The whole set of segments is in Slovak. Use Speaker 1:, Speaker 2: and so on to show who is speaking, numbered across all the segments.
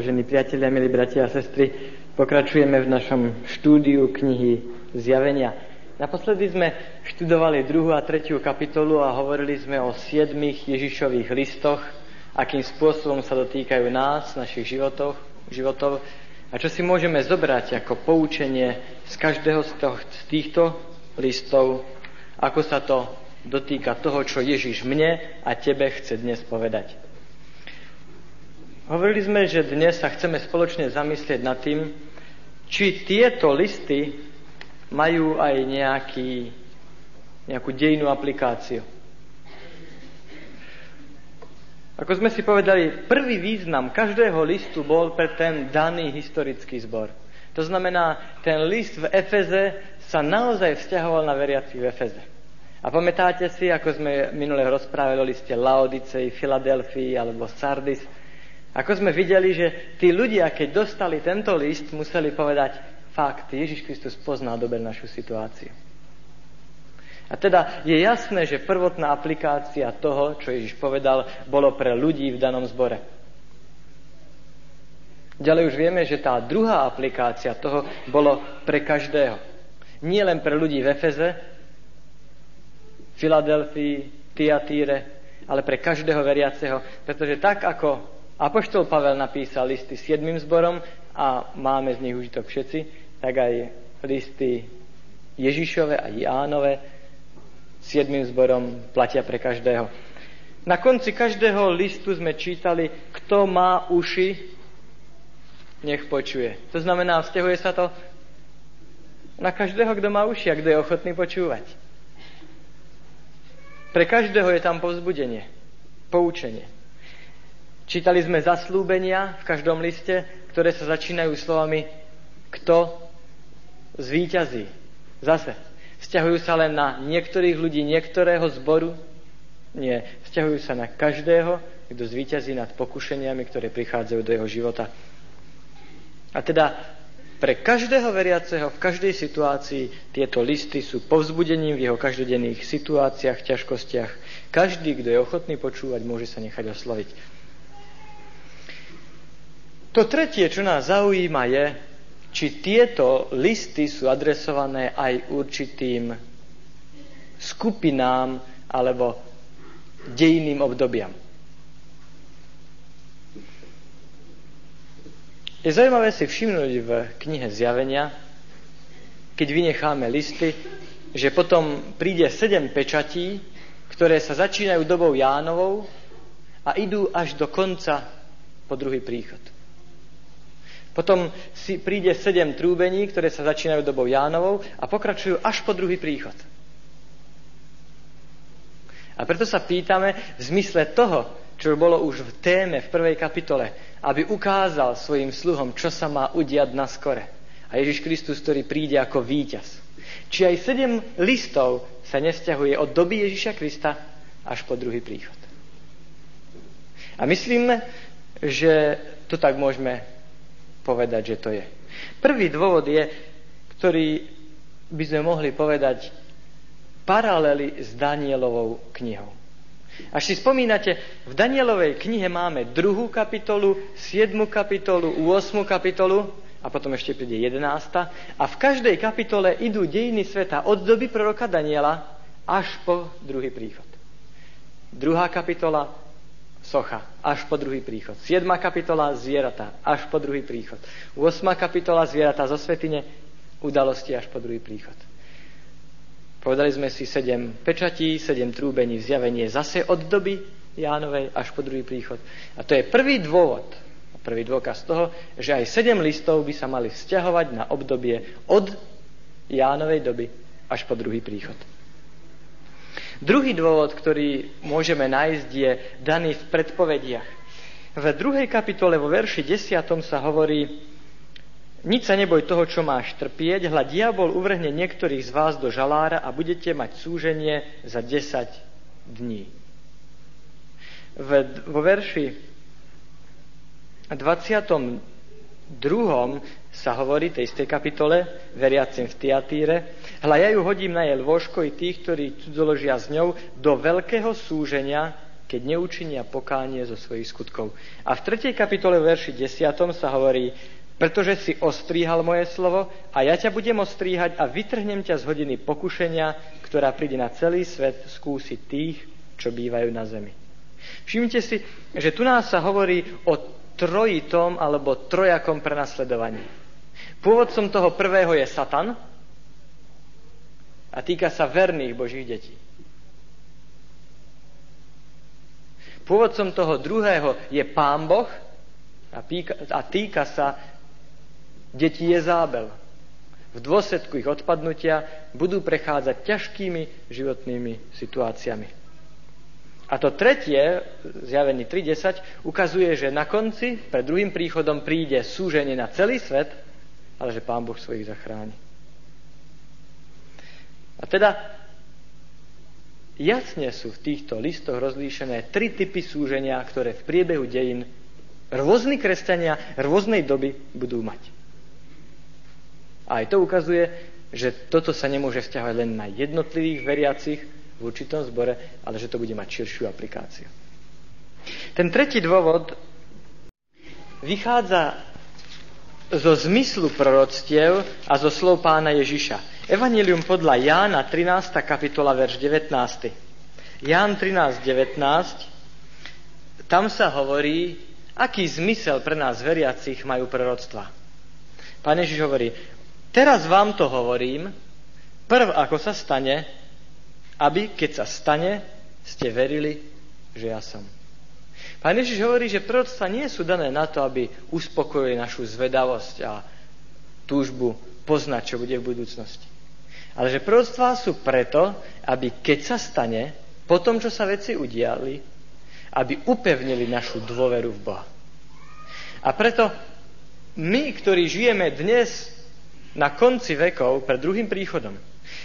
Speaker 1: Vážení priatelia, milí bratia a sestry, pokračujeme v našom štúdiu knihy Zjavenia. Naposledy sme študovali druhú a tretiu kapitolu a hovorili sme o siedmých Ježišových listoch, akým spôsobom sa dotýkajú nás, našich životov, životov a čo si môžeme zobrať ako poučenie z každého z, toho, z týchto listov, ako sa to dotýka toho, čo Ježiš mne a tebe chce dnes povedať. Hovorili sme, že dnes sa chceme spoločne zamyslieť nad tým, či tieto listy majú aj nejaký, nejakú dejnú aplikáciu. Ako sme si povedali, prvý význam každého listu bol pre ten daný historický zbor. To znamená, ten list v Efeze sa naozaj vzťahoval na veriacich v Efeze. A pamätáte si, ako sme minule rozprávali o liste Laodicei, Filadelfii alebo Sardis, ako sme videli, že tí ľudia, keď dostali tento list, museli povedať, fakt, Ježiš Kristus pozná dobre našu situáciu. A teda je jasné, že prvotná aplikácia toho, čo Ježiš povedal, bolo pre ľudí v danom zbore. Ďalej už vieme, že tá druhá aplikácia toho bolo pre každého. Nie len pre ľudí v Efeze, Filadelfii, Tiatíre, ale pre každého veriaceho, pretože tak ako Apoštol Pavel napísal listy siedmým zborom a máme z nich užitok všetci, tak aj listy Ježišove a Jánove siedmým zborom platia pre každého. Na konci každého listu sme čítali, kto má uši, nech počuje. To znamená, vzťahuje sa to na každého, kto má uši a kto je ochotný počúvať. Pre každého je tam povzbudenie, poučenie. Čítali sme zaslúbenia v každom liste, ktoré sa začínajú slovami kto zvíťazí. Zase, vzťahujú sa len na niektorých ľudí niektorého zboru? Nie, vzťahujú sa na každého, kto zvíťazí nad pokušeniami, ktoré prichádzajú do jeho života. A teda pre každého veriaceho v každej situácii tieto listy sú povzbudením v jeho každodenných situáciách, ťažkostiach. Každý, kto je ochotný počúvať, môže sa nechať osloviť. To tretie, čo nás zaujíma, je, či tieto listy sú adresované aj určitým skupinám alebo dejným obdobiam. Je zaujímavé si všimnúť v knihe Zjavenia, keď vynecháme listy, že potom príde sedem pečatí, ktoré sa začínajú dobou Jánovou a idú až do konca po druhý príchod. Potom si príde sedem trúbení, ktoré sa začínajú dobou Jánovou a pokračujú až po druhý príchod. A preto sa pýtame v zmysle toho, čo bolo už v téme v prvej kapitole, aby ukázal svojim sluhom, čo sa má udiať na skore. A Ježiš Kristus, ktorý príde ako víťaz. Či aj sedem listov sa nesťahuje od doby Ježiša Krista až po druhý príchod. A myslíme, že to tak môžeme povedať, že to je. Prvý dôvod je, ktorý by sme mohli povedať paralely s Danielovou knihou. Až si spomínate, v Danielovej knihe máme druhú kapitolu, siedmu kapitolu, 8 kapitolu a potom ešte príde 11. A v každej kapitole idú dejiny sveta od doby proroka Daniela až po druhý príchod. Druhá kapitola socha, až po druhý príchod. 7. kapitola zvieratá, až po druhý príchod. 8. kapitola zvieratá zo svetine, udalosti až po druhý príchod. Povedali sme si 7 pečatí, 7 trúbení, zjavenie zase od doby Jánovej až po druhý príchod. A to je prvý dôvod, prvý dôkaz toho, že aj 7 listov by sa mali vzťahovať na obdobie od Jánovej doby až po druhý príchod. Druhý dôvod, ktorý môžeme nájsť, je daný v predpovediach. V druhej kapitole vo verši 10. sa hovorí Nič sa neboj toho, čo máš trpieť, hľa diabol uvrhne niektorých z vás do žalára a budete mať súženie za 10 dní. V, vo verši 22 sa hovorí, tej istej kapitole, veriacim v Tiatíre, hľa ja ju hodím na jej lôžko i tých, ktorí cudzoložia s ňou, do veľkého súženia keď neučinia pokánie zo svojich skutkov. A v 3. kapitole verši 10. sa hovorí, pretože si ostríhal moje slovo a ja ťa budem ostríhať a vytrhnem ťa z hodiny pokušenia, ktorá príde na celý svet skúsiť tých, čo bývajú na zemi. Všimnite si, že tu nás sa hovorí o trojitom alebo trojakom prenasledovaní. Pôvodcom toho prvého je Satan a týka sa verných Božích detí. Pôvodcom toho druhého je Pán Boh a týka, a týka sa detí Jezábel. V dôsledku ich odpadnutia budú prechádzať ťažkými životnými situáciami. A to tretie, zjavení 3.10, ukazuje, že na konci, pred druhým príchodom, príde súženie na celý svet, ale že Pán Boh svojich zachráni. A teda Jasne sú v týchto listoch rozlíšené tri typy súženia, ktoré v priebehu dejín rôzni kresťania rôznej doby budú mať. A aj to ukazuje, že toto sa nemôže vzťahovať len na jednotlivých veriacich v určitom zbore, ale že to bude mať širšiu aplikáciu. Ten tretí dôvod vychádza zo zmyslu proroctiev a zo slov pána Ježiša. Evangelium podľa Jána, 13. kapitola, verš 19. Ján 13, 19. Tam sa hovorí, aký zmysel pre nás veriacich majú proroctva. Pán Ježiš hovorí, teraz vám to hovorím, prv ako sa stane, aby keď sa stane, ste verili, že ja som. Pán Ježiš hovorí, že proroctva nie sú dané na to, aby uspokojili našu zvedavosť a túžbu poznať, čo bude v budúcnosti. Ale že proroctvá sú preto, aby keď sa stane, po tom, čo sa veci udiali, aby upevnili našu dôveru v Boha. A preto my, ktorí žijeme dnes na konci vekov, pred druhým príchodom,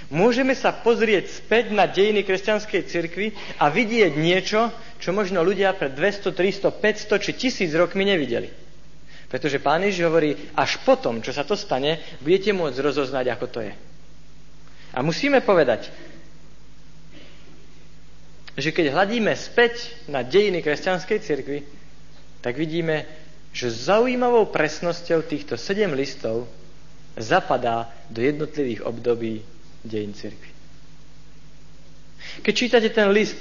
Speaker 1: môžeme sa pozrieť späť na dejiny kresťanskej cirkvi a vidieť niečo, čo možno ľudia pred 200, 300, 500 či tisíc rokmi nevideli. Pretože Pán Ježiš hovorí, až potom, čo sa to stane, budete môcť rozoznať, ako to je. A musíme povedať, že keď hľadíme späť na dejiny kresťanskej cirkvi, tak vidíme, že zaujímavou presnosťou týchto sedem listov zapadá do jednotlivých období dejín cirkvi. Keď čítate ten list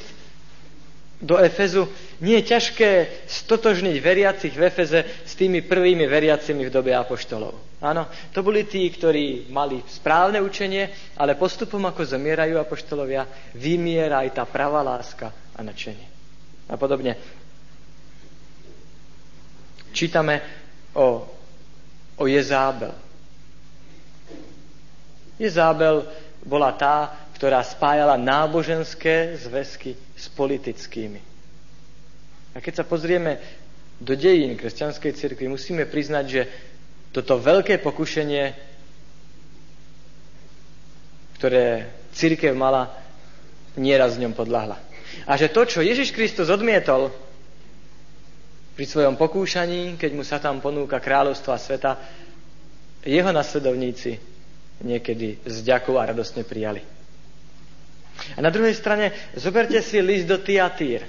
Speaker 1: do Efezu, nie je ťažké stotožniť veriacich v Efeze s tými prvými veriacimi v dobe apoštolov. Áno, to boli tí, ktorí mali správne učenie, ale postupom, ako zomierajú apoštolovia, vymiera aj tá pravá láska a načenie. A podobne. Čítame o, o Jezábel. Jezábel bola tá, ktorá spájala náboženské zväzky s politickými. A keď sa pozrieme do dejín kresťanskej cirkvi, musíme priznať, že toto veľké pokušenie, ktoré církev mala, nieraz v ňom podľahla. A že to, čo Ježiš Kristus odmietol pri svojom pokúšaní, keď mu sa tam ponúka kráľovstva sveta, jeho nasledovníci niekedy s ďakou a radostne prijali. A na druhej strane, zoberte si list do Tiatír.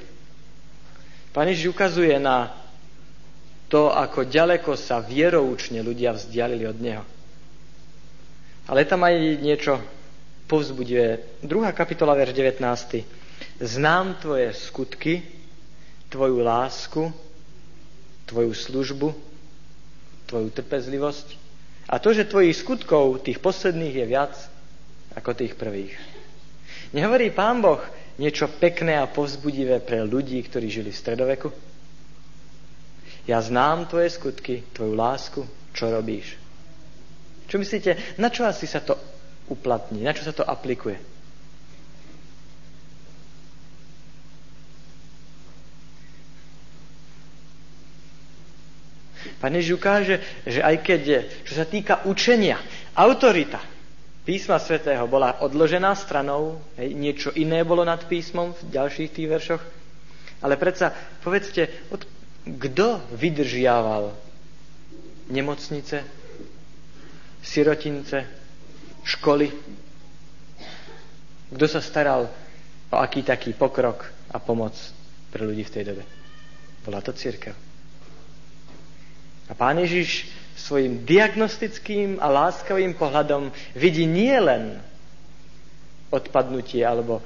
Speaker 1: Pán Ježiš ukazuje na to, ako ďaleko sa vieroučne ľudia vzdialili od Neho. Ale tam aj niečo povzbudivé. Druhá kapitola, verš 19. Znám tvoje skutky, tvoju lásku, tvoju službu, tvoju trpezlivosť a to, že tvojich skutkov, tých posledných, je viac ako tých prvých. Nehovorí Pán Boh niečo pekné a povzbudivé pre ľudí, ktorí žili v stredoveku? Ja znám tvoje skutky, tvoju lásku, čo robíš. Čo myslíte, na čo asi sa to uplatní, na čo sa to aplikuje? Pán Ježiš ukáže, že aj keď je, čo sa týka učenia, autorita, písma svätého bola odložená stranou, hej, niečo iné bolo nad písmom v ďalších tých veršoch. Ale predsa, povedzte, od, kto vydržiaval nemocnice, sirotince, školy? Kto sa staral o aký taký pokrok a pomoc pre ľudí v tej dobe. Bola to církev. A pán Ježiš svojim diagnostickým a láskavým pohľadom vidí nielen odpadnutie alebo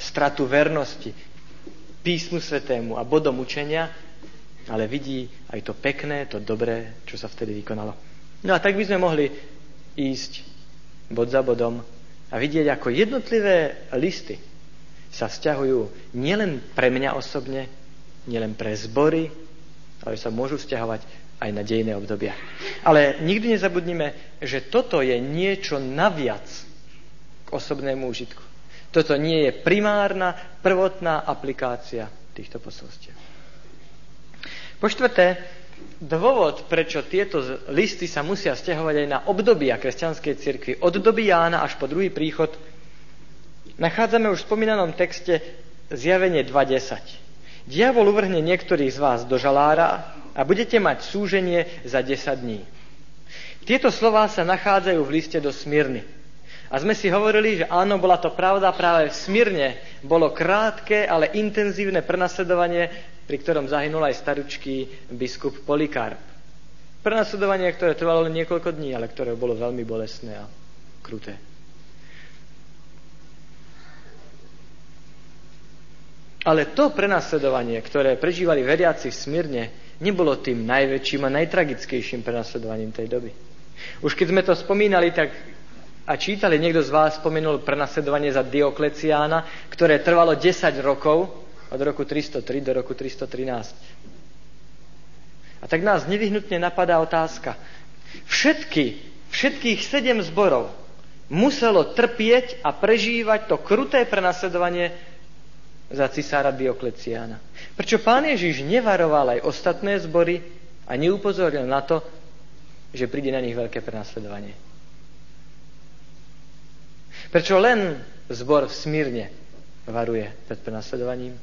Speaker 1: stratu vernosti písmu svetému a bodom učenia, ale vidí aj to pekné, to dobré, čo sa vtedy vykonalo. No a tak by sme mohli ísť bod za bodom a vidieť, ako jednotlivé listy sa vzťahujú nielen pre mňa osobne, nielen pre zbory, ale sa môžu vzťahovať aj na dejné obdobia. Ale nikdy nezabudnime, že toto je niečo naviac k osobnému užitku. Toto nie je primárna, prvotná aplikácia týchto posolstiev. Po štvrté, dôvod, prečo tieto listy sa musia stiahovať aj na obdobia kresťanskej cirkvi, od doby Jána až po druhý príchod, nachádzame už v spomínanom texte zjavenie 2.10. Diabol uvrhne niektorých z vás do žalára a budete mať súženie za 10 dní. Tieto slová sa nachádzajú v liste do Smyrny. A sme si hovorili, že áno, bola to pravda, práve v Smyrne bolo krátke, ale intenzívne prenasledovanie, pri ktorom zahynul aj staručký biskup Polikarp. Prenasledovanie, ktoré trvalo len niekoľko dní, ale ktoré bolo veľmi bolestné a kruté. Ale to prenasledovanie, ktoré prežívali veriaci v Smyrne, nebolo tým najväčším a najtragickejším prenasledovaním tej doby. Už keď sme to spomínali, tak a čítali, niekto z vás spomenul prenasledovanie za Diokleciána, ktoré trvalo 10 rokov, od roku 303 do roku 313. A tak nás nevyhnutne napadá otázka. Všetky, všetkých sedem zborov muselo trpieť a prežívať to kruté prenasledovanie za cisára Diokleciána. Prečo pán Ježiš nevaroval aj ostatné zbory a neupozoril na to, že príde na nich veľké prenasledovanie? Prečo len zbor v Smírne varuje pred prenasledovaním?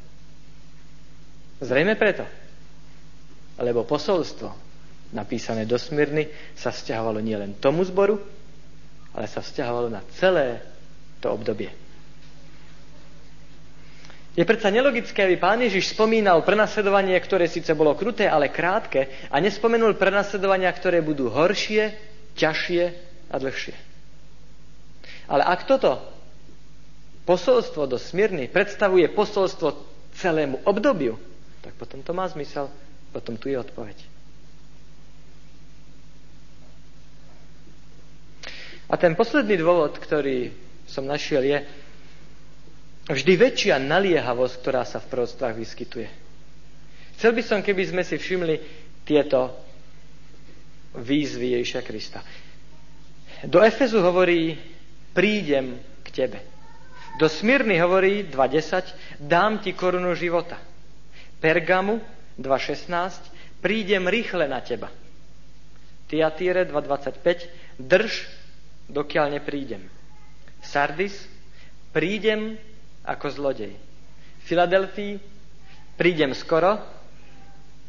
Speaker 1: Zrejme preto, lebo posolstvo napísané do Smírny sa vzťahovalo nielen tomu zboru, ale sa vzťahovalo na celé to obdobie. Je predsa nelogické, aby pán Ježiš spomínal prenasledovanie, ktoré síce bolo kruté, ale krátke, a nespomenul prenasledovania, ktoré budú horšie, ťažšie a dlhšie. Ale ak toto posolstvo do Smyrny predstavuje posolstvo celému obdobiu, tak potom to má zmysel, potom tu je odpoveď. A ten posledný dôvod, ktorý som našiel, je vždy väčšia naliehavosť, ktorá sa v prostvách vyskytuje. Chcel by som, keby sme si všimli tieto výzvy Ježiša Krista. Do Efezu hovorí prídem k tebe. Do Smyrny hovorí 2.10, dám ti korunu života. Pergamu 2.16, prídem rýchle na teba. Tiatíre 2.25, drž, dokiaľ neprídem. Sardis, prídem ako zlodej. Filadelfii, prídem skoro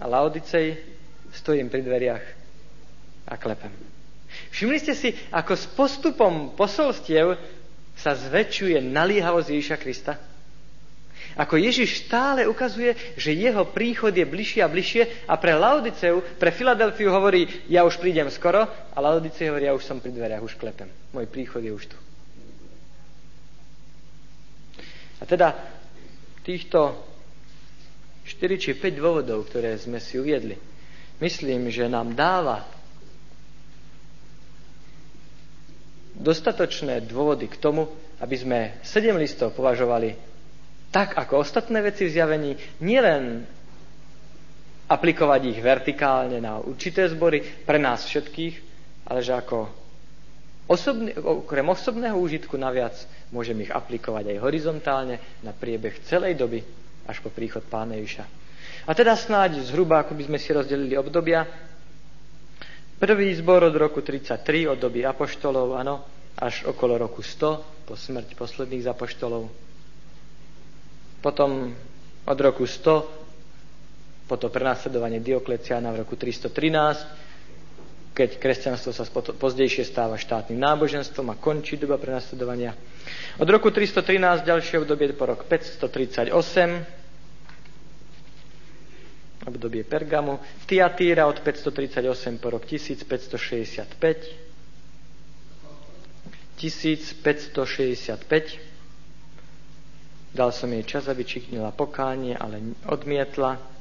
Speaker 1: a Laodicej, stojím pri dveriach a klepem. Všimli ste si, ako s postupom posolstiev sa zväčšuje naliehavosť Ježiša Krista? Ako Ježiš stále ukazuje, že jeho príchod je bližšie a bližšie a pre Laodiceu, pre Filadelfiu hovorí, ja už prídem skoro a Laodiceu hovorí, ja už som pri dveriach, už klepem. Môj príchod je už tu. A teda týchto 4 či 5 dôvodov, ktoré sme si uviedli, myslím, že nám dáva dostatočné dôvody k tomu, aby sme sedem listov považovali tak ako ostatné veci v zjavení, nielen aplikovať ich vertikálne na určité zbory pre nás všetkých, ale že ako osobný, okrem osobného úžitku naviac môžeme ich aplikovať aj horizontálne na priebeh celej doby až po príchod Pána Ježiša. A teda snáď zhruba, ako by sme si rozdelili obdobia, Prvý zbor od roku 33, od doby apoštolov, áno, až okolo roku 100, po smrti posledných apoštolov. Potom od roku 100, po to prenasledovanie Diokleciána v roku 313, keď kresťanstvo sa pozdejšie stáva štátnym náboženstvom a končí doba prenasledovania. Od roku 313 ďalšie obdobie po rok 538, obdobie Pergamu, Tiatíra od 538 po rok 1565, 1565. Dal som jej čas, aby čiknila pokánie, ale odmietla.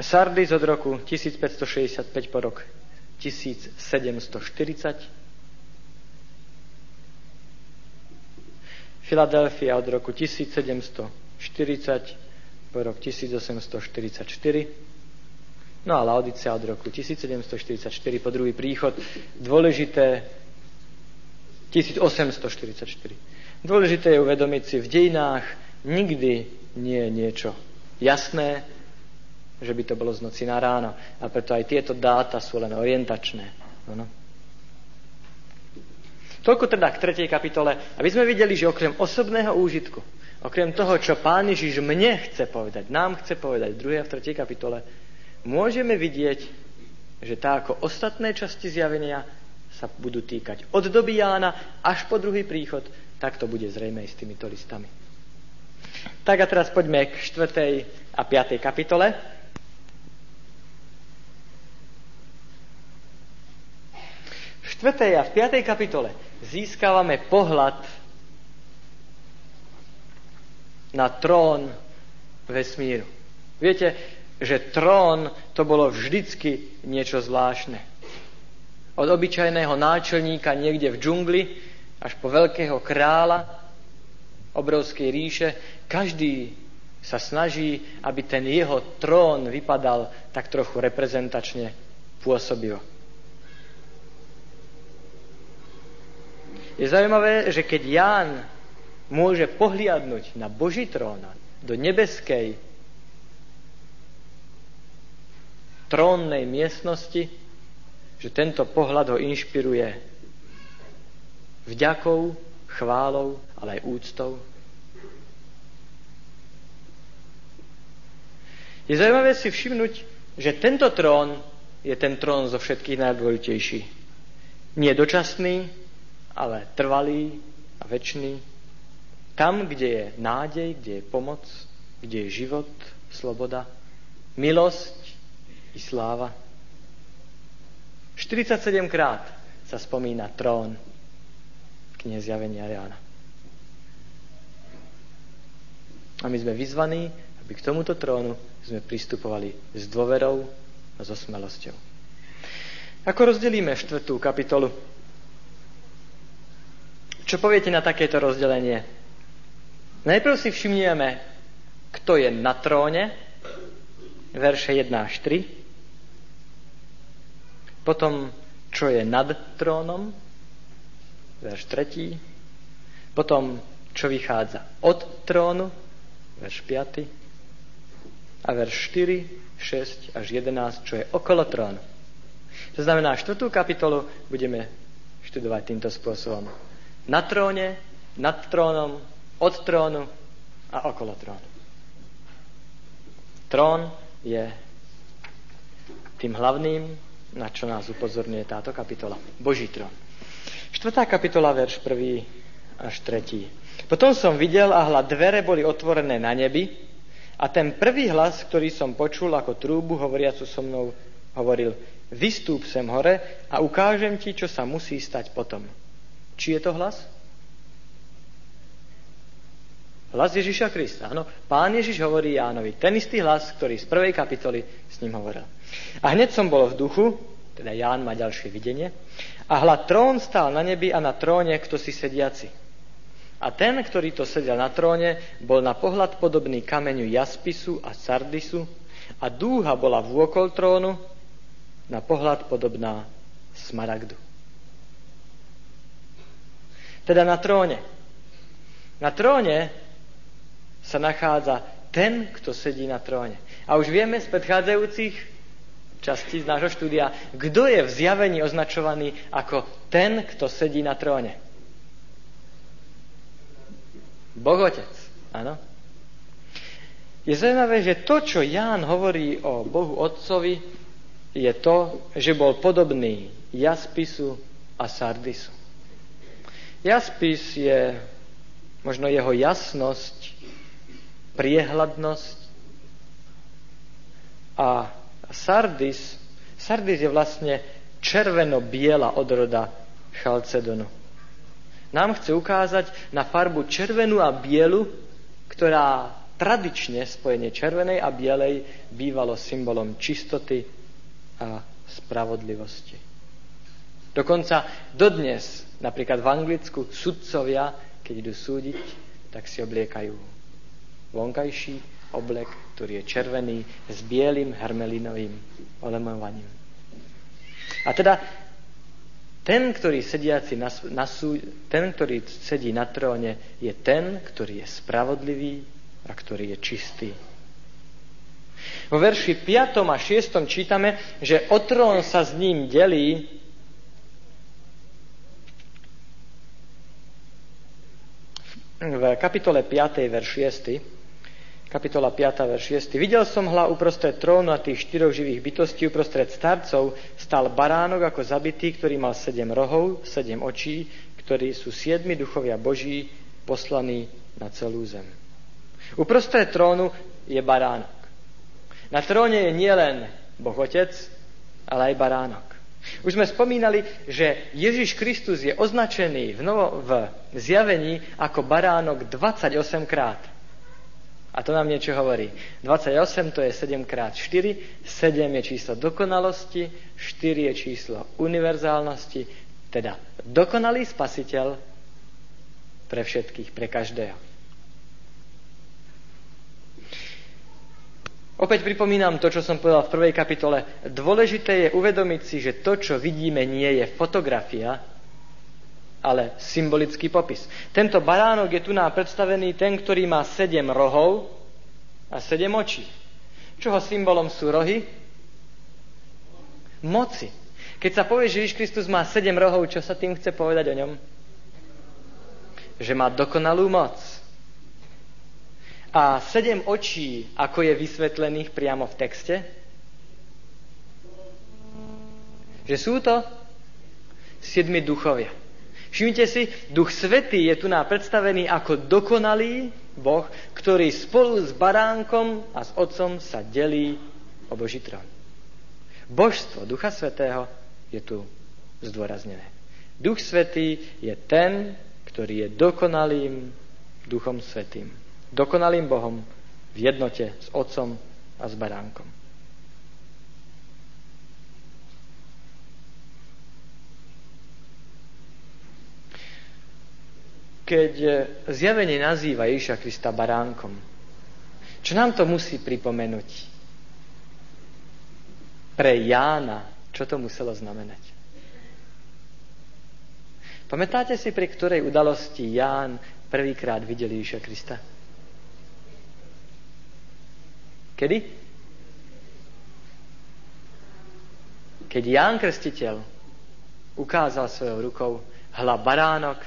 Speaker 1: Sardis od roku 1565 po rok 1740. Filadelfia od roku 1740 po rok 1844. No a Laodicea od roku 1744 po druhý príchod. Dôležité 1844. Dôležité je uvedomiť si, v dejinách nikdy nie je niečo jasné, že by to bolo z noci na ráno. A preto aj tieto dáta sú len orientačné. Ano. Toľko teda k tretej kapitole, aby sme videli, že okrem osobného úžitku, okrem toho, čo Pán Ježiš mne chce povedať, nám chce povedať v druhej a v tretej kapitole, môžeme vidieť, že tá ako ostatné časti zjavenia sa budú týkať od doby Jána až po druhý príchod, tak to bude zrejme aj s týmito listami. Tak a teraz poďme k 4. a 5. kapitole. 4. a v 5. kapitole získavame pohľad na trón vesmíru. Viete, že trón to bolo vždycky niečo zvláštne. Od obyčajného náčelníka niekde v džungli až po veľkého kráľa obrovskej ríše, každý sa snaží, aby ten jeho trón vypadal tak trochu reprezentačne pôsobivo. Je zaujímavé, že keď Ján môže pohliadnúť na Boží trón, do nebeskej trónnej miestnosti, že tento pohľad ho inšpiruje vďakou, chválou, ale aj úctou. Je zaujímavé si všimnúť, že tento trón je ten trón zo všetkých najdôležitejší. Nie dočasný, ale trvalý a väčší. Tam, kde je nádej, kde je pomoc, kde je život, sloboda, milosť i sláva. 47 krát sa spomína trón v knihe Jána. A my sme vyzvaní, aby k tomuto trónu sme pristupovali s dôverou a so smelosťou. Ako rozdelíme štvrtú kapitolu? Čo poviete na takéto rozdelenie? Najprv si všimneme, kto je na tróne, verše 1 až 3. Potom, čo je nad trónom, verš 3. Potom, čo vychádza od trónu, verš 5. A verš 4, 6 až 11, čo je okolo trónu. To znamená, štvrtú kapitolu budeme študovať týmto spôsobom. Na tróne, nad trónom, od trónu a okolo trónu. Trón je tým hlavným na čo nás upozorňuje táto kapitola. Boží trón. Štvrtá kapitola, verš 1 až 3. Potom som videl a hľad dvere boli otvorené na nebi a ten prvý hlas, ktorý som počul ako trúbu hovoriacu so mnou, hovoril, vystúp sem hore a ukážem ti, čo sa musí stať potom. Či je to hlas? Hlas Ježiša Krista. Áno, pán Ježiš hovorí Jánovi. Ten istý hlas, ktorý z prvej kapitoly s ním hovoril. A hneď som bol v duchu, teda Ján má ďalšie videnie, a hľad trón stál na nebi a na tróne kto si sediaci. A ten, ktorý to sedel na tróne, bol na pohľad podobný kameňu jaspisu a sardisu a dúha bola vôkol trónu, na pohľad podobná smaragdu. Teda na tróne. Na tróne sa nachádza ten, kto sedí na tróne. A už vieme z predchádzajúcich častí z nášho štúdia, kto je v zjavení označovaný ako ten, kto sedí na tróne. Boh Otec, áno. Je zaujímavé, že to, čo Ján hovorí o Bohu Otcovi, je to, že bol podobný jaspisu a sardisu. Jaspis je možno jeho jasnosť priehľadnosť, A Sardis, Sardis je vlastne červeno-biela odroda Chalcedonu. Nám chce ukázať na farbu červenú a bielu, ktorá tradične spojenie červenej a bielej bývalo symbolom čistoty a spravodlivosti. Dokonca dodnes, napríklad v Anglicku, sudcovia, keď idú súdiť, tak si obliekajú vonkajší oblek, ktorý je červený s bielým hermelinovým olemovaním. A teda ten, ktorý, sediaci na, na sú, ten, ktorý sedí na tróne, je ten, ktorý je spravodlivý a ktorý je čistý. Vo verši 5. a 6. čítame, že o trón sa s ním delí v kapitole 5. verš 6 kapitola 5. verš 6. Videl som hla uprostred trónu a tých štyroch živých bytostí uprostred starcov stal baránok ako zabitý, ktorý mal sedem rohov, sedem očí, ktorí sú siedmi duchovia Boží poslaní na celú zem. Uprostred trónu je baránok. Na tróne je nielen Boh Otec, ale aj baránok. Už sme spomínali, že Ježiš Kristus je označený v, novo, v zjavení ako baránok 28 krát. A to nám niečo hovorí. 28 to je 7 krát 4, 7 je číslo dokonalosti, 4 je číslo univerzálnosti, teda dokonalý spasiteľ pre všetkých, pre každého. Opäť pripomínam to, čo som povedal v prvej kapitole. Dôležité je uvedomiť si, že to, čo vidíme, nie je fotografia, ale symbolický popis. Tento baránok je tu nám predstavený ten, ktorý má sedem rohov a sedem očí. Čoho symbolom sú rohy? Moci. Keď sa povie, že Ježiš Kristus má sedem rohov, čo sa tým chce povedať o ňom? Že má dokonalú moc. A sedem očí, ako je vysvetlených priamo v texte? Že sú to siedmi duchovia. Všimnite si, Duch Svetý je tu nám predstavený ako dokonalý Boh, ktorý spolu s baránkom a s Otcom sa delí o Boží trón. Božstvo Ducha Svetého je tu zdôraznené. Duch Svetý je ten, ktorý je dokonalým Duchom Svetým. Dokonalým Bohom v jednote s Otcom a s baránkom. keď zjavenie nazýva Ježiša Krista baránkom, čo nám to musí pripomenúť? Pre Jána, čo to muselo znamenať? Pamätáte si, pri ktorej udalosti Ján prvýkrát videl Ježiša Krista? Kedy? Keď Ján Krstiteľ ukázal svojou rukou hla baránok,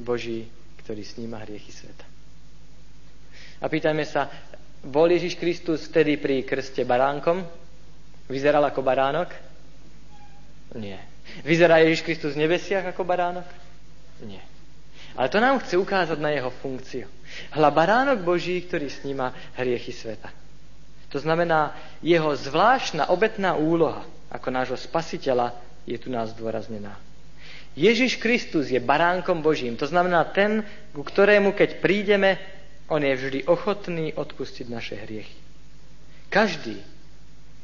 Speaker 1: Boží, ktorý sníma hriechy sveta. A pýtajme sa, bol Ježiš Kristus vtedy pri krste baránkom? Vyzeral ako baránok? Nie. Vyzerá Ježiš Kristus v nebesiach ako baránok? Nie. Ale to nám chce ukázať na jeho funkciu. Hla baránok Boží, ktorý sníma hriechy sveta. To znamená, jeho zvláštna obetná úloha ako nášho spasiteľa je tu nás dôraznená. Ježiš Kristus je baránkom Božím. To znamená ten, ku ktorému, keď prídeme, on je vždy ochotný odpustiť naše hriechy. Každý,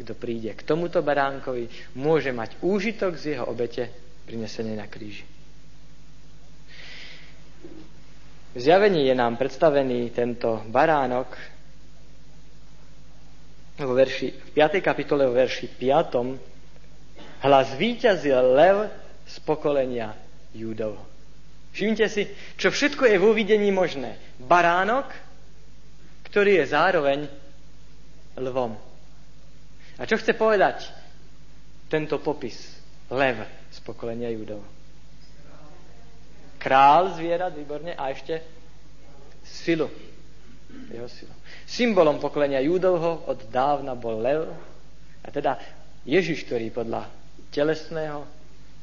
Speaker 1: kto príde k tomuto baránkovi, môže mať úžitok z jeho obete prinesenej na kríži. V zjavení je nám predstavený tento baránok vo verši, v 5. kapitole vo verši 5. Hlas víťazil lev z pokolenia Júdov. Všimnite si, čo všetko je vo videní možné. Baránok, ktorý je zároveň lvom. A čo chce povedať tento popis? Lev z pokolenia Júdov. Král zvierat, výborne, a ešte silu. Jeho silu. Symbolom pokolenia Júdovho od dávna bol lev. A teda Ježiš, ktorý podľa telesného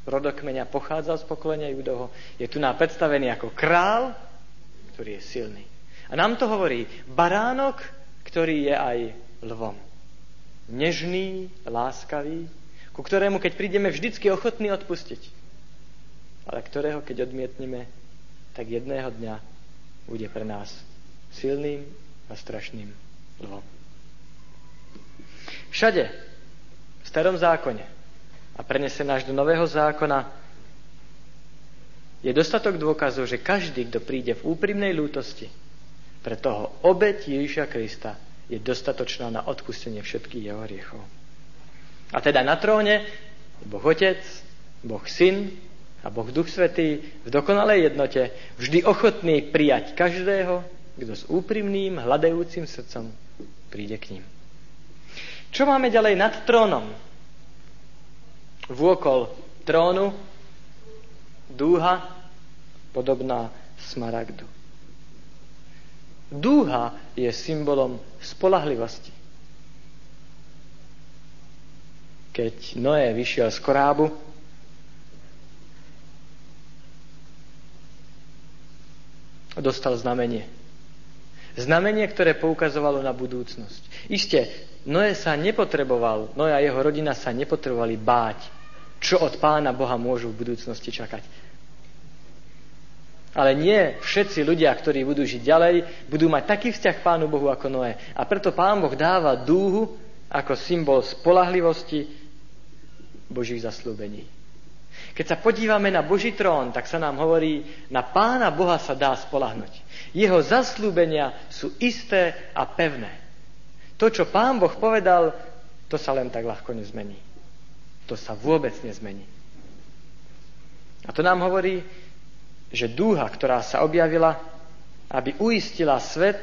Speaker 1: rodokmeňa pochádzal z pokolenia Judovho, je tu nám predstavený ako král, ktorý je silný. A nám to hovorí baránok, ktorý je aj lvom. nežný, láskavý, ku ktorému, keď prídeme, vždycky ochotný odpustiť, ale ktorého, keď odmietneme, tak jedného dňa bude pre nás silným a strašným dlhom. Všade v starom zákone a prenesená až do nového zákona je dostatok dôkazov, že každý, kto príde v úprimnej lútosti, pre toho obeť Ježiša Krista je dostatočná na odpustenie všetkých jeho hriechov. A teda na tróne Boh Otec, Boh Syn a Boh Duch Svetý v dokonalej jednote vždy ochotný prijať každého, kto s úprimným, hľadajúcim srdcom príde k ním. Čo máme ďalej nad trónom? Vôkol trónu dúha podobná smaragdu. Dúha je symbolom spolahlivosti. Keď Noé vyšiel z korábu, dostal znamenie. Znamenie, ktoré poukazovalo na budúcnosť. Isté, Noé sa nepotreboval, Noé a jeho rodina sa nepotrebovali báť, čo od pána Boha môžu v budúcnosti čakať. Ale nie všetci ľudia, ktorí budú žiť ďalej, budú mať taký vzťah k Pánu Bohu ako Noé. A preto Pán Boh dáva dúhu ako symbol spolahlivosti Božích zaslúbení. Keď sa podívame na Boží trón, tak sa nám hovorí, na Pána Boha sa dá spolahnuť. Jeho zaslúbenia sú isté a pevné. To, čo Pán Boh povedal, to sa len tak ľahko nezmení. To sa vôbec nezmení. A to nám hovorí, že dúha, ktorá sa objavila, aby uistila svet,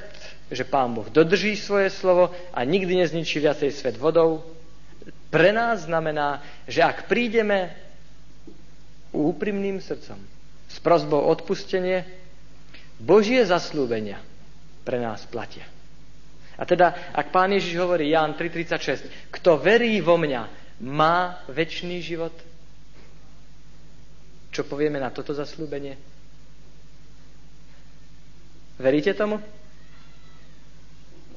Speaker 1: že Pán Boh dodrží svoje slovo a nikdy nezničí viacej svet vodou, pre nás znamená, že ak prídeme úprimným srdcom s prozbou odpustenie, Božie zaslúbenia pre nás platia. A teda, ak pán Ježiš hovorí, Ján 3.36, kto verí vo mňa, má väčší život. Čo povieme na toto zaslúbenie? Veríte tomu?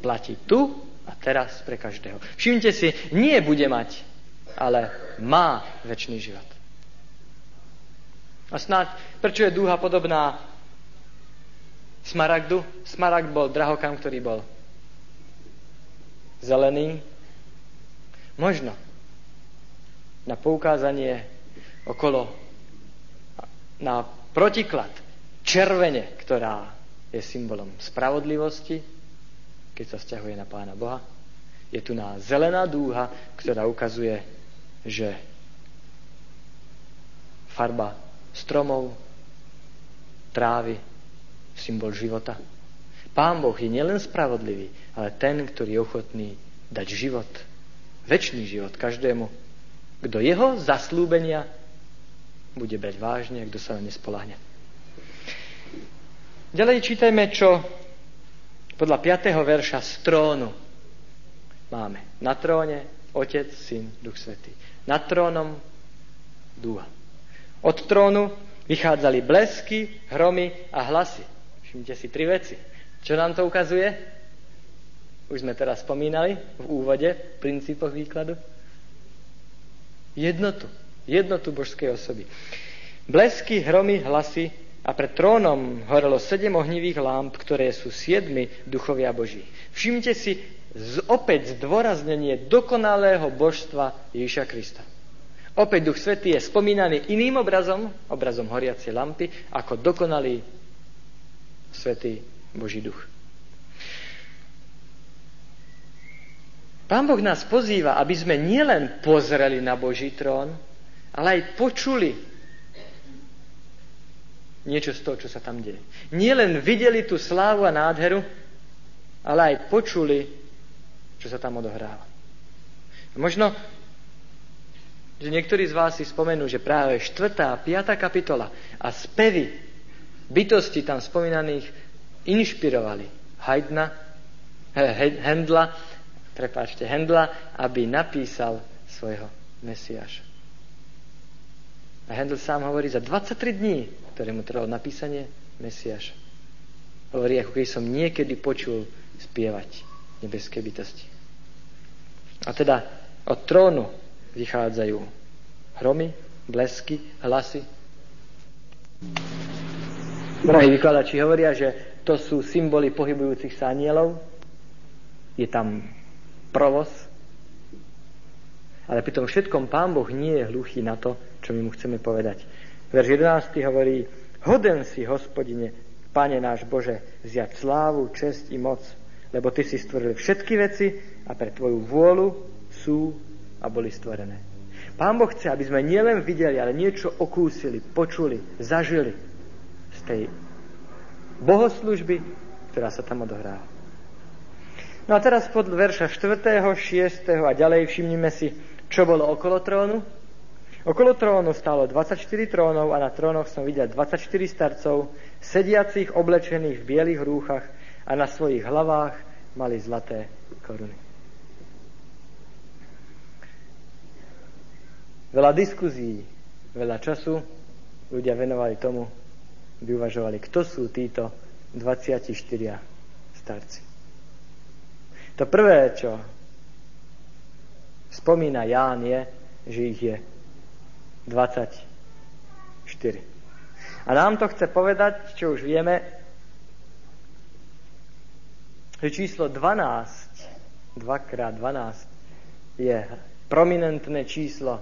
Speaker 1: Platí tu a teraz pre každého. Všimte si, nie bude mať, ale má väčší život. A snáď, prečo je dúha podobná smaragdu? Smaragd bol drahokam, ktorý bol zelený. Možno na poukázanie okolo, na protiklad červene, ktorá je symbolom spravodlivosti, keď sa vzťahuje na Pána Boha. Je tu na zelená dúha, ktorá ukazuje, že farba stromov, trávy, symbol života. Pán Boh je nielen spravodlivý, ale ten, ktorý je ochotný dať život, väčší život každému, kto jeho zaslúbenia bude brať vážne, kto sa na ne spolahne. Ďalej čítajme, čo podľa 5. verša z trónu máme. Na tróne Otec, Syn, Duch Svetý. Nad trónom dúha. Od trónu vychádzali blesky, hromy a hlasy. Všimte si tri veci. Čo nám to ukazuje? Už sme teraz spomínali v úvode, v princípoch výkladu. Jednotu. Jednotu božskej osoby. Blesky, hromy, hlasy a pred trónom horelo sedem ohnivých lámp, ktoré sú siedmi duchovia Boží. Všimte si z, opäť zdôraznenie dokonalého božstva Ježiša Krista. Opäť Duch Svetý je spomínaný iným obrazom, obrazom horiacej lampy, ako dokonalý Svetý Boží duch. Pán Boh nás pozýva, aby sme nielen pozreli na Boží trón, ale aj počuli niečo z toho, čo sa tam deje. Nie len videli tú slávu a nádheru, ale aj počuli, čo sa tam odohráva. A možno, že niektorí z vás si spomenú, že práve 4. a 5. kapitola a spevy bytosti tam spomínaných inšpirovali Haydna, Hendla, prepáčte, Hendla, aby napísal svojho Mesiáša. A Hendl sám hovorí, za 23 dní ktorému trvalo napísanie Mesiaša. Hovorí, ako keď som niekedy počul spievať nebeské bytosti. A teda od trónu vychádzajú hromy, blesky, hlasy. Mnohí vykladači hovoria, že to sú symboly pohybujúcich sa anielov. Je tam provoz. Ale pri tom všetkom Pán Boh nie je hluchý na to, čo my mu chceme povedať. Verš 11 hovorí, hoden si, hospodine, Pane náš Bože, vziať slávu, česť i moc, lebo Ty si stvoril všetky veci a pre Tvoju vôľu sú a boli stvorené. Pán Boh chce, aby sme nielen videli, ale niečo okúsili, počuli, zažili z tej bohoslužby, ktorá sa tam odohráva. No a teraz pod verša 4., 6. a ďalej všimnime si, čo bolo okolo trónu. Okolo trónu stálo 24 trónov a na trónoch som videl 24 starcov, sediacich oblečených v bielých rúchach a na svojich hlavách mali zlaté koruny. Veľa diskuzí, veľa času ľudia venovali tomu, by uvažovali, kto sú títo 24 starci. To prvé, čo spomína Ján, je, že ich je 24. A nám to chce povedať, čo už vieme, že číslo 12, 2x12, je prominentné číslo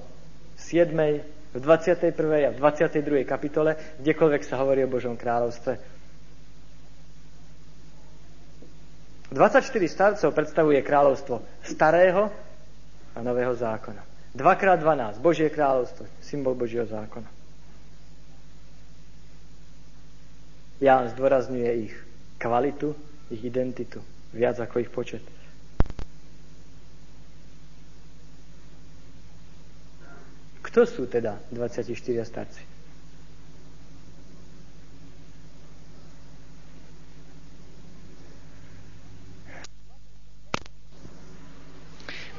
Speaker 1: 7, v 21. a v 22. kapitole, kdekoľvek sa hovorí o Božom kráľovstve. 24 starcov predstavuje kráľovstvo starého a nového zákona. 2x12, Božie kráľovstvo, symbol Božieho zákona. Ján zdôrazňuje ich kvalitu ich identitu, viac ako ich počet. Kto sú teda 24 starci?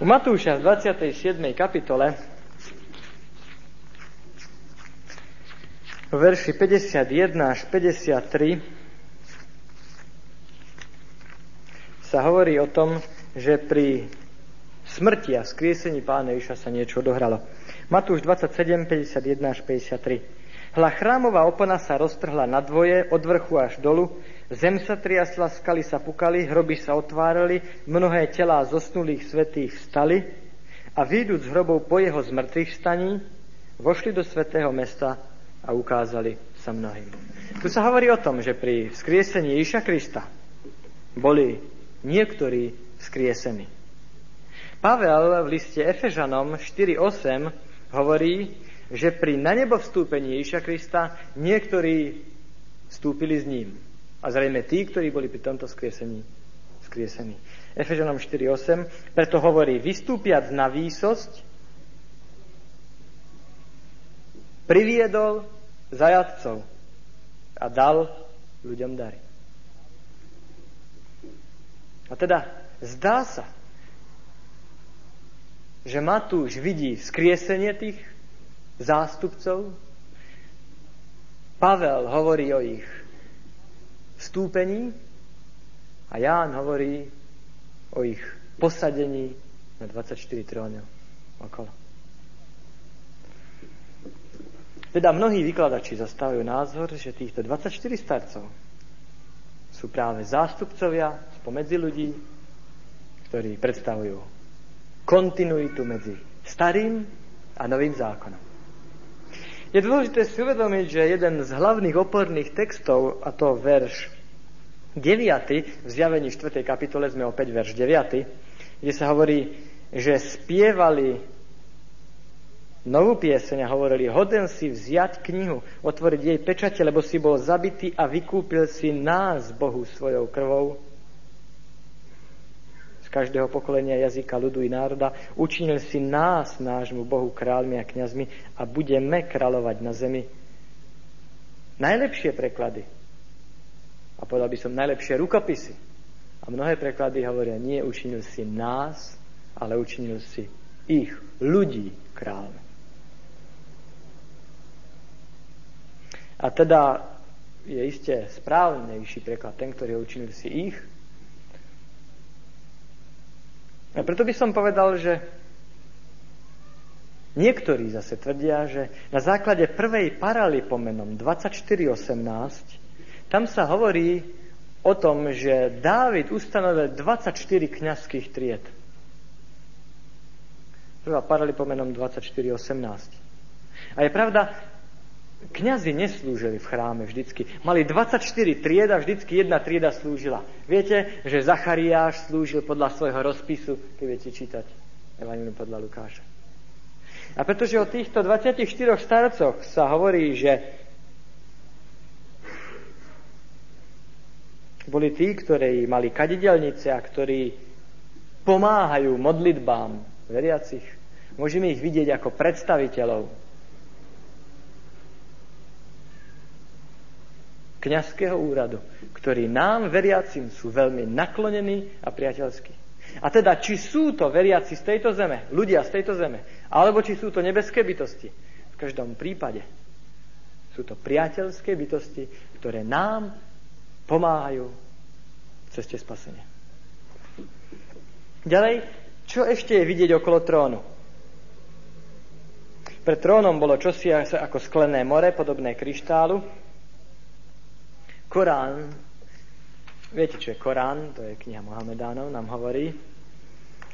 Speaker 1: U Matúša v 27. kapitole verši 51 až 53 sa hovorí o tom, že pri smrti a skriesení pána Ježiša sa niečo odohralo. Matúš 27, 51 až 53. Hla chrámová opona sa roztrhla na dvoje, od vrchu až dolu, zem sa triasla, skaly sa pukali, hroby sa otvárali, mnohé telá zosnulých svetých vstali a výjdúc z hrobov po jeho zmrtvých staní, vošli do svetého mesta a ukázali sa mnohým. Tu sa hovorí o tom, že pri skriesení Ježiša Krista boli niektorí skriesení. Pavel v liste Efežanom 4.8 hovorí, že pri na nebo vstúpení Ježiša Krista niektorí vstúpili s ním. A zrejme tí, ktorí boli pri tomto skriesení, skriesení. Efežanom 4.8 preto hovorí, vystúpiac na výsosť, priviedol zajadcov a dal ľuďom dary. A teda zdá sa, že Matúš vidí skriesenie tých zástupcov, Pavel hovorí o ich vstúpení a Ján hovorí o ich posadení na 24 trónov okolo. Teda mnohí vykladači zastávajú názor, že týchto 24 starcov sú práve zástupcovia spomedzi ľudí, ktorí predstavujú kontinuitu medzi starým a novým zákonom. Je dôležité si uvedomiť, že jeden z hlavných oporných textov, a to verš 9, v zjavení 4. kapitole sme opäť verš 9, kde sa hovorí, že spievali novú pieseň a hovorili, hoden si vziať knihu, otvoriť jej pečate, lebo si bol zabitý a vykúpil si nás Bohu svojou krvou každého pokolenia jazyka, ľudu i národa. Učinil si nás, nášmu Bohu, kráľmi a kňazmi a budeme kráľovať na zemi. Najlepšie preklady, a povedal by som najlepšie rukopisy, a mnohé preklady hovoria, nie učinil si nás, ale učinil si ich, ľudí, kráľmi. A teda je iste správnejší preklad ten, ktorý učinil si ich. A preto by som povedal, že niektorí zase tvrdia, že na základe prvej paralipomenom 24.18 tam sa hovorí o tom, že Dávid ustanovil 24 kňazských tried. Prvá paralipomenom 24.18. A je pravda, kňazi neslúžili v chráme vždycky. Mali 24 tried a vždycky jedna trieda slúžila. Viete, že Zachariáš slúžil podľa svojho rozpisu, keď viete čítať Evangelium podľa Lukáša. A pretože o týchto 24 starcoch sa hovorí, že boli tí, ktorí mali kadidelnice a ktorí pomáhajú modlitbám veriacich. Môžeme ich vidieť ako predstaviteľov kňazského úradu, ktorí nám, veriacim, sú veľmi naklonení a priateľskí. A teda, či sú to veriaci z tejto zeme, ľudia z tejto zeme, alebo či sú to nebeské bytosti, v každom prípade sú to priateľské bytosti, ktoré nám pomáhajú v ceste spasenia. Ďalej, čo ešte je vidieť okolo trónu? Pred trónom bolo čosi ako sklené more, podobné kryštálu, Korán, viete, čo je Korán, to je kniha Mohamedánov, nám hovorí,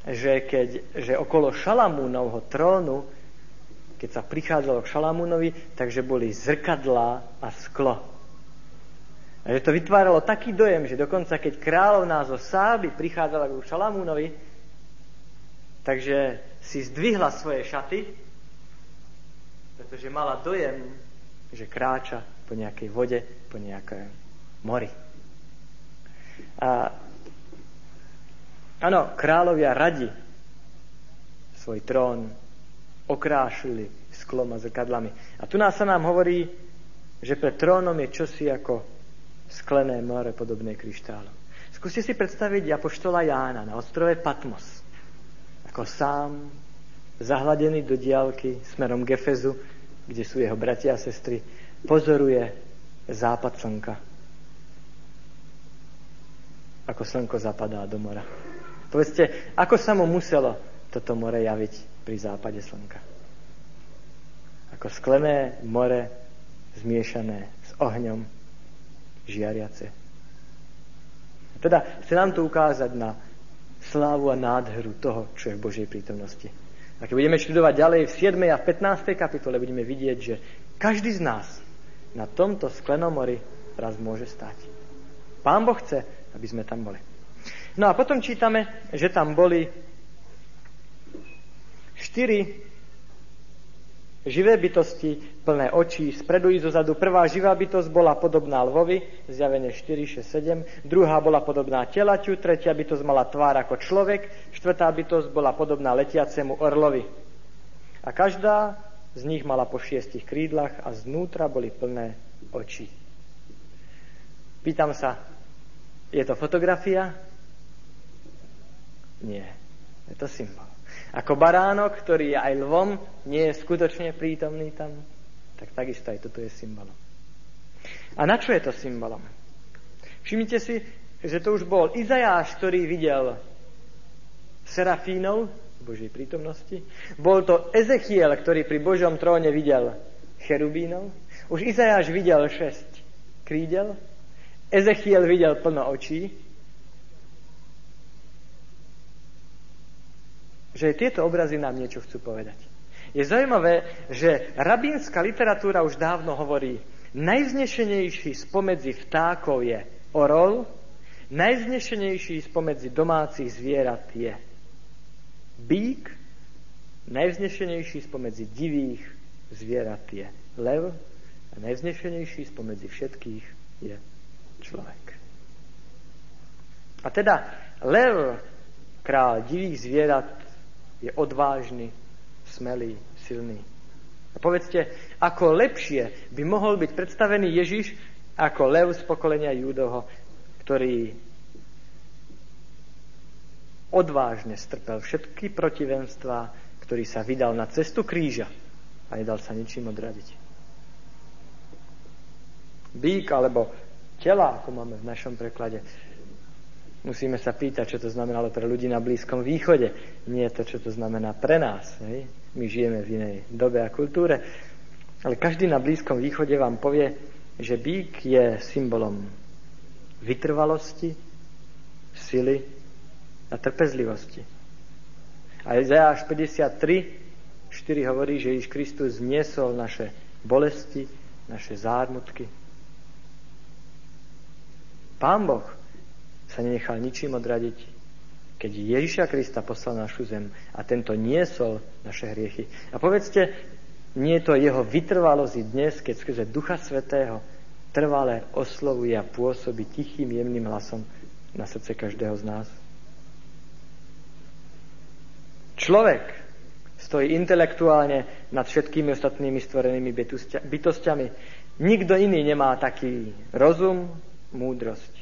Speaker 1: že, keď, že okolo Šalamúnovho trónu, keď sa prichádzalo k Šalamúnovi, takže boli zrkadlá a sklo. A že to vytváralo taký dojem, že dokonca keď kráľovná zo Sáby prichádzala k Šalamúnovi, takže si zdvihla svoje šaty, pretože mala dojem, že kráča po nejakej vode, po nejakej mori. A áno, kráľovia radi svoj trón okrášili sklom a zrkadlami. A tu nás sa nám hovorí, že pred trónom je čosi ako sklené more podobné kryštálu. Skúste si predstaviť apoštola Jána na ostrove Patmos. Ako sám, zahladený do diálky smerom k Efezu, kde sú jeho bratia a sestry, pozoruje západ slnka ako slnko zapadá do mora. Povedzte, ako sa mu muselo toto more javiť pri západe slnka? Ako sklené more zmiešané s ohňom žiariace. Teda chce nám to ukázať na slávu a nádheru toho, čo je v Božej prítomnosti. A keď budeme študovať ďalej v 7. a 15. kapitole, budeme vidieť, že každý z nás na tomto sklenom mori raz môže stať. Pán Boh chce, aby sme tam boli. No a potom čítame, že tam boli štyri živé bytosti, plné očí, spredu i zozadu. Prvá živá bytosť bola podobná lvovi, zjavenie 4, 6, 7. Druhá bola podobná telaťu, tretia bytosť mala tvár ako človek, štvrtá bytosť bola podobná letiacemu orlovi. A každá z nich mala po šiestich krídlach a znútra boli plné očí. Pýtam sa, je to fotografia? Nie. Je to symbol. Ako baránok, ktorý je aj lvom, nie je skutočne prítomný tam, tak takisto aj toto je symbolom. A na čo je to symbolom? Všimnite si, že to už bol Izajáš, ktorý videl serafínov v Božej prítomnosti. Bol to Ezechiel, ktorý pri Božom tróne videl cherubínov. Už Izajáš videl šesť krídel Ezechiel videl plno očí, že tieto obrazy nám niečo chcú povedať. Je zaujímavé, že rabínska literatúra už dávno hovorí, najvznešenejší spomedzi vtákov je orol, najvznešenejší spomedzi domácich zvierat je bík, najvznešenejší spomedzi divých zvierat je lev a najvznešenejší spomedzi všetkých je človek. A teda lev, král divých zvierat, je odvážny, smelý, silný. A povedzte, ako lepšie by mohol byť predstavený Ježiš ako lev z pokolenia Júdoho, ktorý odvážne strpel všetky protivenstvá, ktorý sa vydal na cestu kríža a nedal sa ničím odradiť. Bík alebo tela, ako máme v našom preklade. Musíme sa pýtať, čo to znamenalo pre ľudí na Blízkom východe. Nie to, čo to znamená pre nás. Hej? My žijeme v inej dobe a kultúre. Ale každý na Blízkom východe vám povie, že bík je symbolom vytrvalosti, sily a trpezlivosti. A Izajáš 53, 4 hovorí, že Ježiš Kristus zniesol naše bolesti, naše zármutky. Pán Boh sa nenechal ničím odradiť, keď Ježiša Krista poslal našu zem a tento niesol naše hriechy. A povedzte, nie je to jeho vytrvalosť dnes, keď skrze Ducha Svetého trvale oslovuje a pôsobí tichým, jemným hlasom na srdce každého z nás. Človek stojí intelektuálne nad všetkými ostatnými stvorenými bytostiami. Nikto iný nemá taký rozum, múdrosť.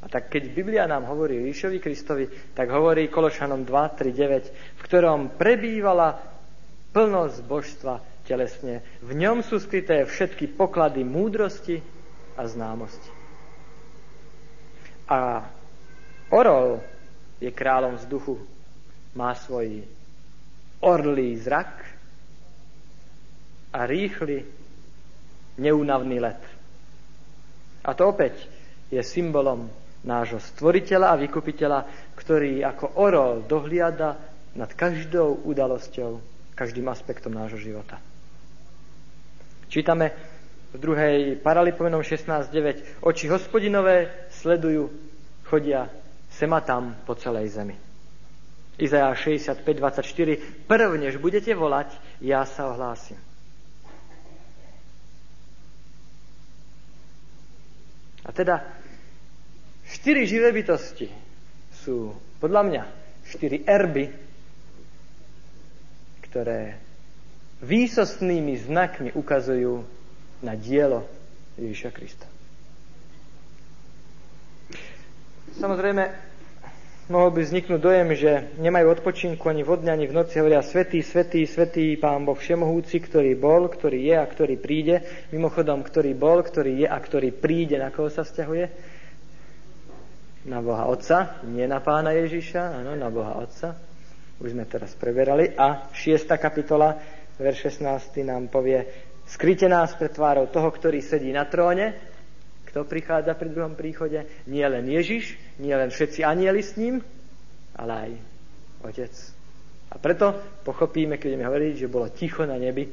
Speaker 1: A tak keď Biblia nám hovorí o Ježišovi Kristovi, tak hovorí Kološanom 2, 3, 9, v ktorom prebývala plnosť božstva telesne. V ňom sú skryté všetky poklady múdrosti a známosti. A orol je kráľom vzduchu. Má svoj orlý zrak a rýchly, neúnavný let. A to opäť je symbolom nášho stvoriteľa a vykupiteľa, ktorý ako orol dohliada nad každou udalosťou každým aspektom nášho života. Čítame v druhej Paralipovenom 16.9. Oči hospodinové sledujú, chodia sema tam po celej zemi. Izajáš 65.24. Prv, než budete volať, ja sa ohlásim. A teda štyri živé bytosti sú podľa mňa štyri erby ktoré výsostnými znakmi ukazujú na dielo Ježiša Krista. Samozrejme, mohol by vzniknúť dojem, že nemajú odpočinku ani v dňa, ani v noci. Hovoria Svetý, Svetý, Svetý Pán Boh Všemohúci, ktorý bol, ktorý je a ktorý príde. Mimochodom, ktorý bol, ktorý je a ktorý príde, na koho sa vzťahuje? Na Boha Otca, nie na Pána Ježiša, áno, na Boha Otca už sme teraz preberali. A 6. kapitola, verš 16. nám povie, skryte nás pred tvárou toho, ktorý sedí na tróne, kto prichádza pri druhom príchode, nie len Ježiš, nie len všetci anieli s ním, ale aj Otec. A preto pochopíme, keď budeme hovoriť, že bolo ticho na nebi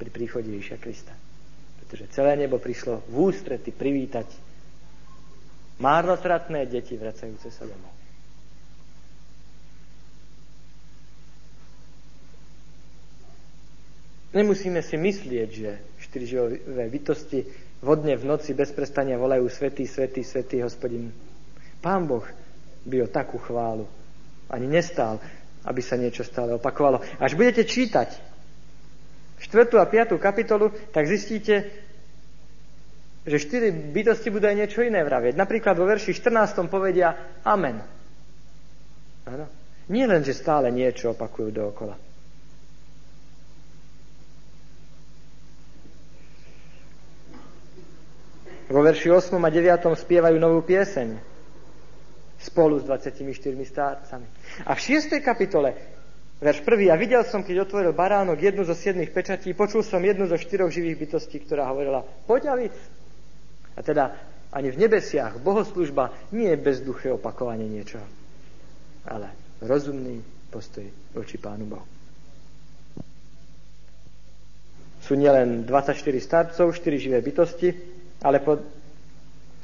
Speaker 1: pri príchode Ježiša Krista. Pretože celé nebo prišlo v ústrety privítať márnotratné deti vracajúce sa domov. Nemusíme si myslieť, že štyri živé bytosti vodne v noci bez prestania volajú Svetý, Svetý, Svetý hospodin. Pán Boh by o takú chválu ani nestál, aby sa niečo stále opakovalo. Až budete čítať 4. a 5. kapitolu, tak zistíte, že štyri bytosti budú aj niečo iné vravieť. Napríklad vo verši 14. povedia Amen. Ano? Nie len, že stále niečo opakujú dookola. Vo verši 8 a 9 spievajú novú pieseň spolu s 24 stárcami. A v 6. kapitole, verš 1. A videl som, keď otvoril baránok jednu zo siedmých pečatí, počul som jednu zo štyroch živých bytostí, ktorá hovorila, poď a A teda ani v nebesiach bohoslužba nie je bezduché opakovanie niečoho, ale rozumný postoj voči Pánu Bohu. Sú nielen 24 starcov, 4 živé bytosti, ale pod,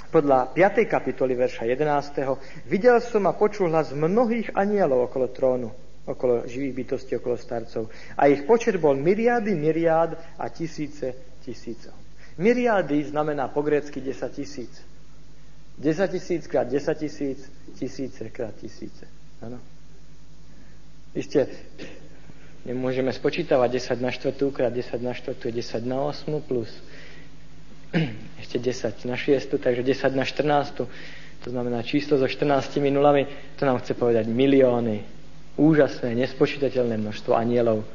Speaker 1: podľa 5. kapitoly verša 11. videl som a počul hlas mnohých anielov okolo trónu, okolo živých bytostí, okolo starcov. A ich počet bol myriády, myriád a tisíce tisícov. Myriády znamená po grécky 10 tisíc. 10 tisíc krát 10 tisíc, tisíce krát tisíce. Ano. Isté, nemôžeme spočítavať 10 na 4 krát 10 na 4 je 10 na 8 plus ešte 10 na 6, takže 10 na 14. To znamená číslo so 14 nulami, to nám chce povedať milióny. Úžasné, nespočítateľné množstvo anielov.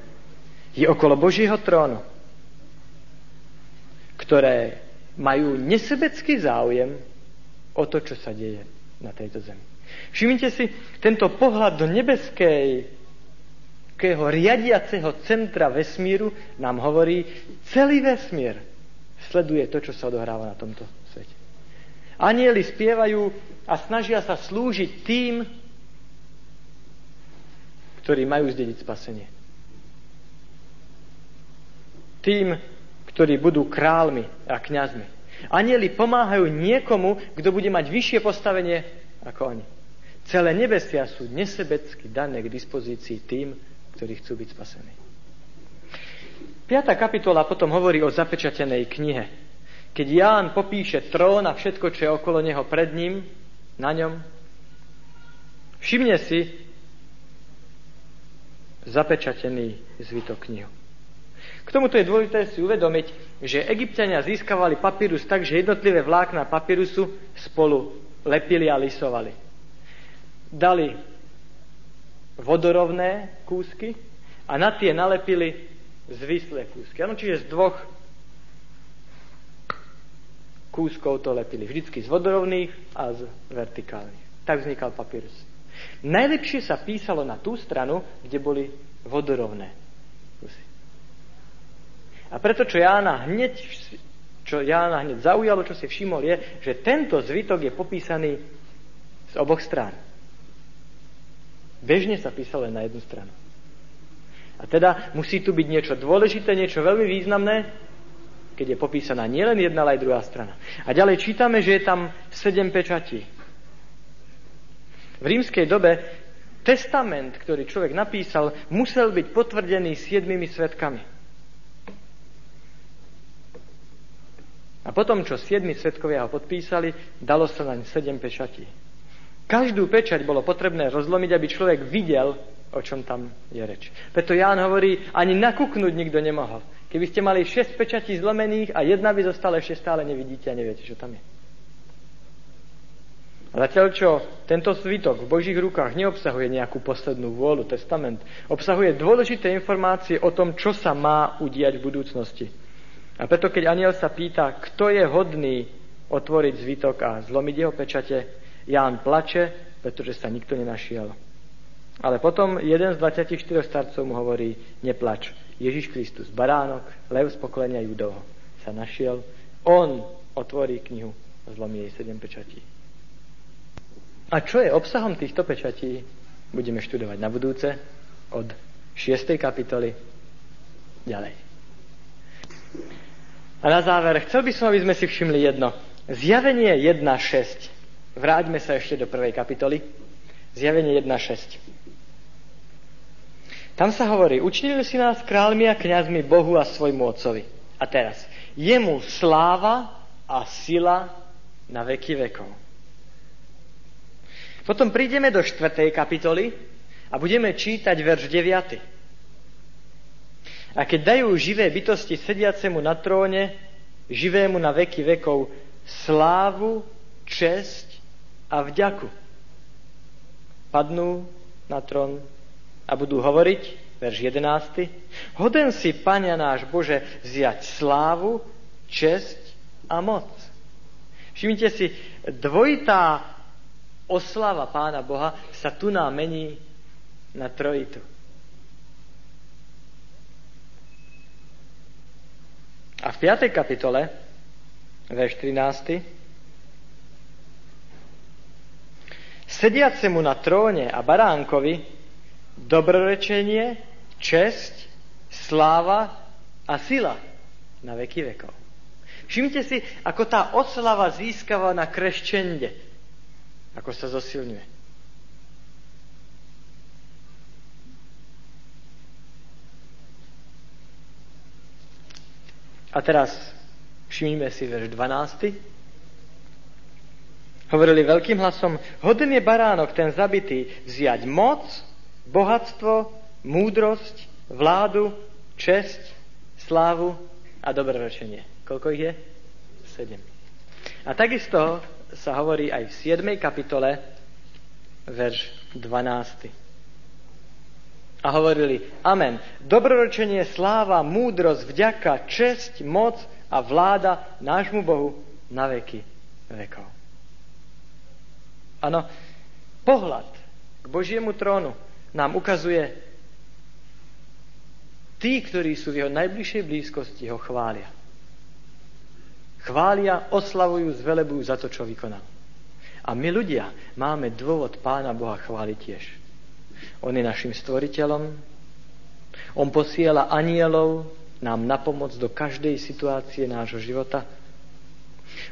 Speaker 1: Je okolo Božího trónu, ktoré majú nesebecký záujem o to, čo sa deje na tejto zemi. Všimnite si, tento pohľad do nebeskej riadiaceho centra vesmíru nám hovorí, celý vesmír sleduje to, čo sa odohráva na tomto svete. Anieli spievajú a snažia sa slúžiť tým, ktorí majú zdediť spasenie. Tým, ktorí budú kráľmi a kňazmi. Anieli pomáhajú niekomu, kto bude mať vyššie postavenie ako oni. Celé nebesia sú nesebecky dané k dispozícii tým, ktorí chcú byť spasení. 5. kapitola potom hovorí o zapečatenej knihe. Keď Ján popíše trón a všetko, čo je okolo neho pred ním, na ňom, všimne si zapečatený zvytok knihu. K tomuto je dôležité si uvedomiť, že egyptiania získavali papírus tak, že jednotlivé vlákna papírusu spolu lepili a lisovali. Dali vodorovné kúsky a na tie nalepili zvislé kúsky. Ano, čiže z dvoch kúskov to lepili. Vždycky z vodorovných a z vertikálnych. Tak vznikal papírus. Najlepšie sa písalo na tú stranu, kde boli vodorovné kusy. A preto, čo Jána hneď, čo Jána hneď zaujalo, čo si všimol, je, že tento zvytok je popísaný z oboch strán. Bežne sa písal len na jednu stranu. A teda musí tu byť niečo dôležité, niečo veľmi významné, keď je popísaná nielen jedna, ale aj druhá strana. A ďalej čítame, že je tam sedem pečatí. V rímskej dobe testament, ktorý človek napísal, musel byť potvrdený siedmimi svetkami. A potom, čo siedmi svetkovia ho podpísali, dalo sa naň sedem pečatí. Každú pečať bolo potrebné rozlomiť, aby človek videl, o čom tam je reč. Preto Ján hovorí, ani nakúknúť nikto nemohol. Keby ste mali šesť pečatí zlomených a jedna by zostala, ešte stále nevidíte a neviete, čo tam je. A zatiaľ, čo tento svitok v Božích rukách neobsahuje nejakú poslednú vôľu, testament, obsahuje dôležité informácie o tom, čo sa má udiať v budúcnosti. A preto, keď aniel sa pýta, kto je hodný otvoriť zvitok a zlomiť jeho pečate, Ján plače, pretože sa nikto nenašiel. Ale potom jeden z 24 starcov mu hovorí, neplač, Ježiš Kristus, baránok, lev z pokolenia Judovho, sa našiel, on otvorí knihu zlomí jej sedem pečatí. A čo je obsahom týchto pečatí, budeme študovať na budúce od 6. kapitoly ďalej. A na záver, chcel by som, aby sme si všimli jedno. Zjavenie 1.6. Vráťme sa ešte do prvej kapitoly. Zjavenie 1.6. Tam sa hovorí, učinili si nás kráľmi a kňazmi Bohu a svojmu Otcovi. A teraz, jemu sláva a sila na veky vekov. Potom prídeme do 4. kapitoly a budeme čítať verš 9. A keď dajú živé bytosti sediacemu na tróne, živému na veky vekov, slávu, česť a vďaku. Padnú na trón a budú hovoriť, verš 11. Hoden si, Pania náš Bože, vziať slávu, česť a moc. Všimnite si, dvojitá oslava Pána Boha sa tu nám mení na trojitu. A v 5. kapitole, verš 13. Sediacemu na tróne a baránkovi dobrorečenie, česť, sláva a sila na veky vekov. Všimte si, ako tá oslava získava na kreščende, ako sa zosilňuje. A teraz všimnime si verš 12. Hovorili veľkým hlasom, hoden je baránok ten zabitý vziať moc, bohatstvo, múdrosť, vládu, česť, slávu a dobrorečenie. Koľko ich je? Sedem. A takisto sa hovorí aj v 7. kapitole, verš 12 a hovorili Amen. Dobroročenie, sláva, múdrosť, vďaka, česť, moc a vláda nášmu Bohu na veky vekov. Áno, pohľad k Božiemu trónu nám ukazuje, tí, ktorí sú v jeho najbližšej blízkosti, ho chvália. Chvália, oslavujú, zvelebujú za to, čo vykonal. A my ľudia máme dôvod Pána Boha chváliť tiež. On je našim stvoriteľom, on posiela anielov nám na pomoc do každej situácie nášho života.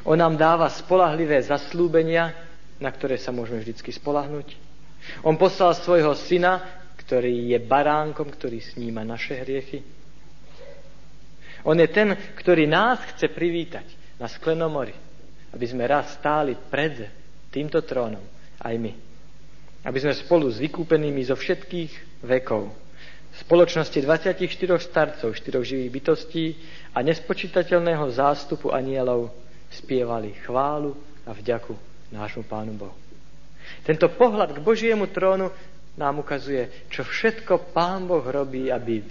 Speaker 1: On nám dáva spolahlivé zaslúbenia, na ktoré sa môžeme vždy spolahnuť. On poslal svojho syna, ktorý je baránkom, ktorý sníma naše hriechy. On je ten, ktorý nás chce privítať na sklenomori, aby sme raz stáli pred týmto trónom, aj my. Aby sme spolu s vykúpenými zo všetkých vekov, spoločnosti 24 starcov, 4 živých bytostí a nespočítateľného zástupu anielov spievali chválu a vďaku nášmu Pánu Bohu. Tento pohľad k Božiemu trónu nám ukazuje, čo všetko Pán Boh robí, aby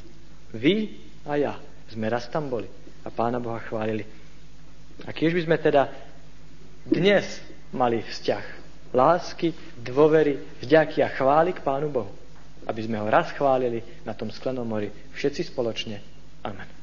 Speaker 1: vy a ja sme raz tam boli a Pána Boha chválili. A keď by sme teda dnes mali vzťah lásky, dôvery, vďaky a chvály k Pánu Bohu, aby sme ho raz chválili na tom sklenom mori všetci spoločne. Amen.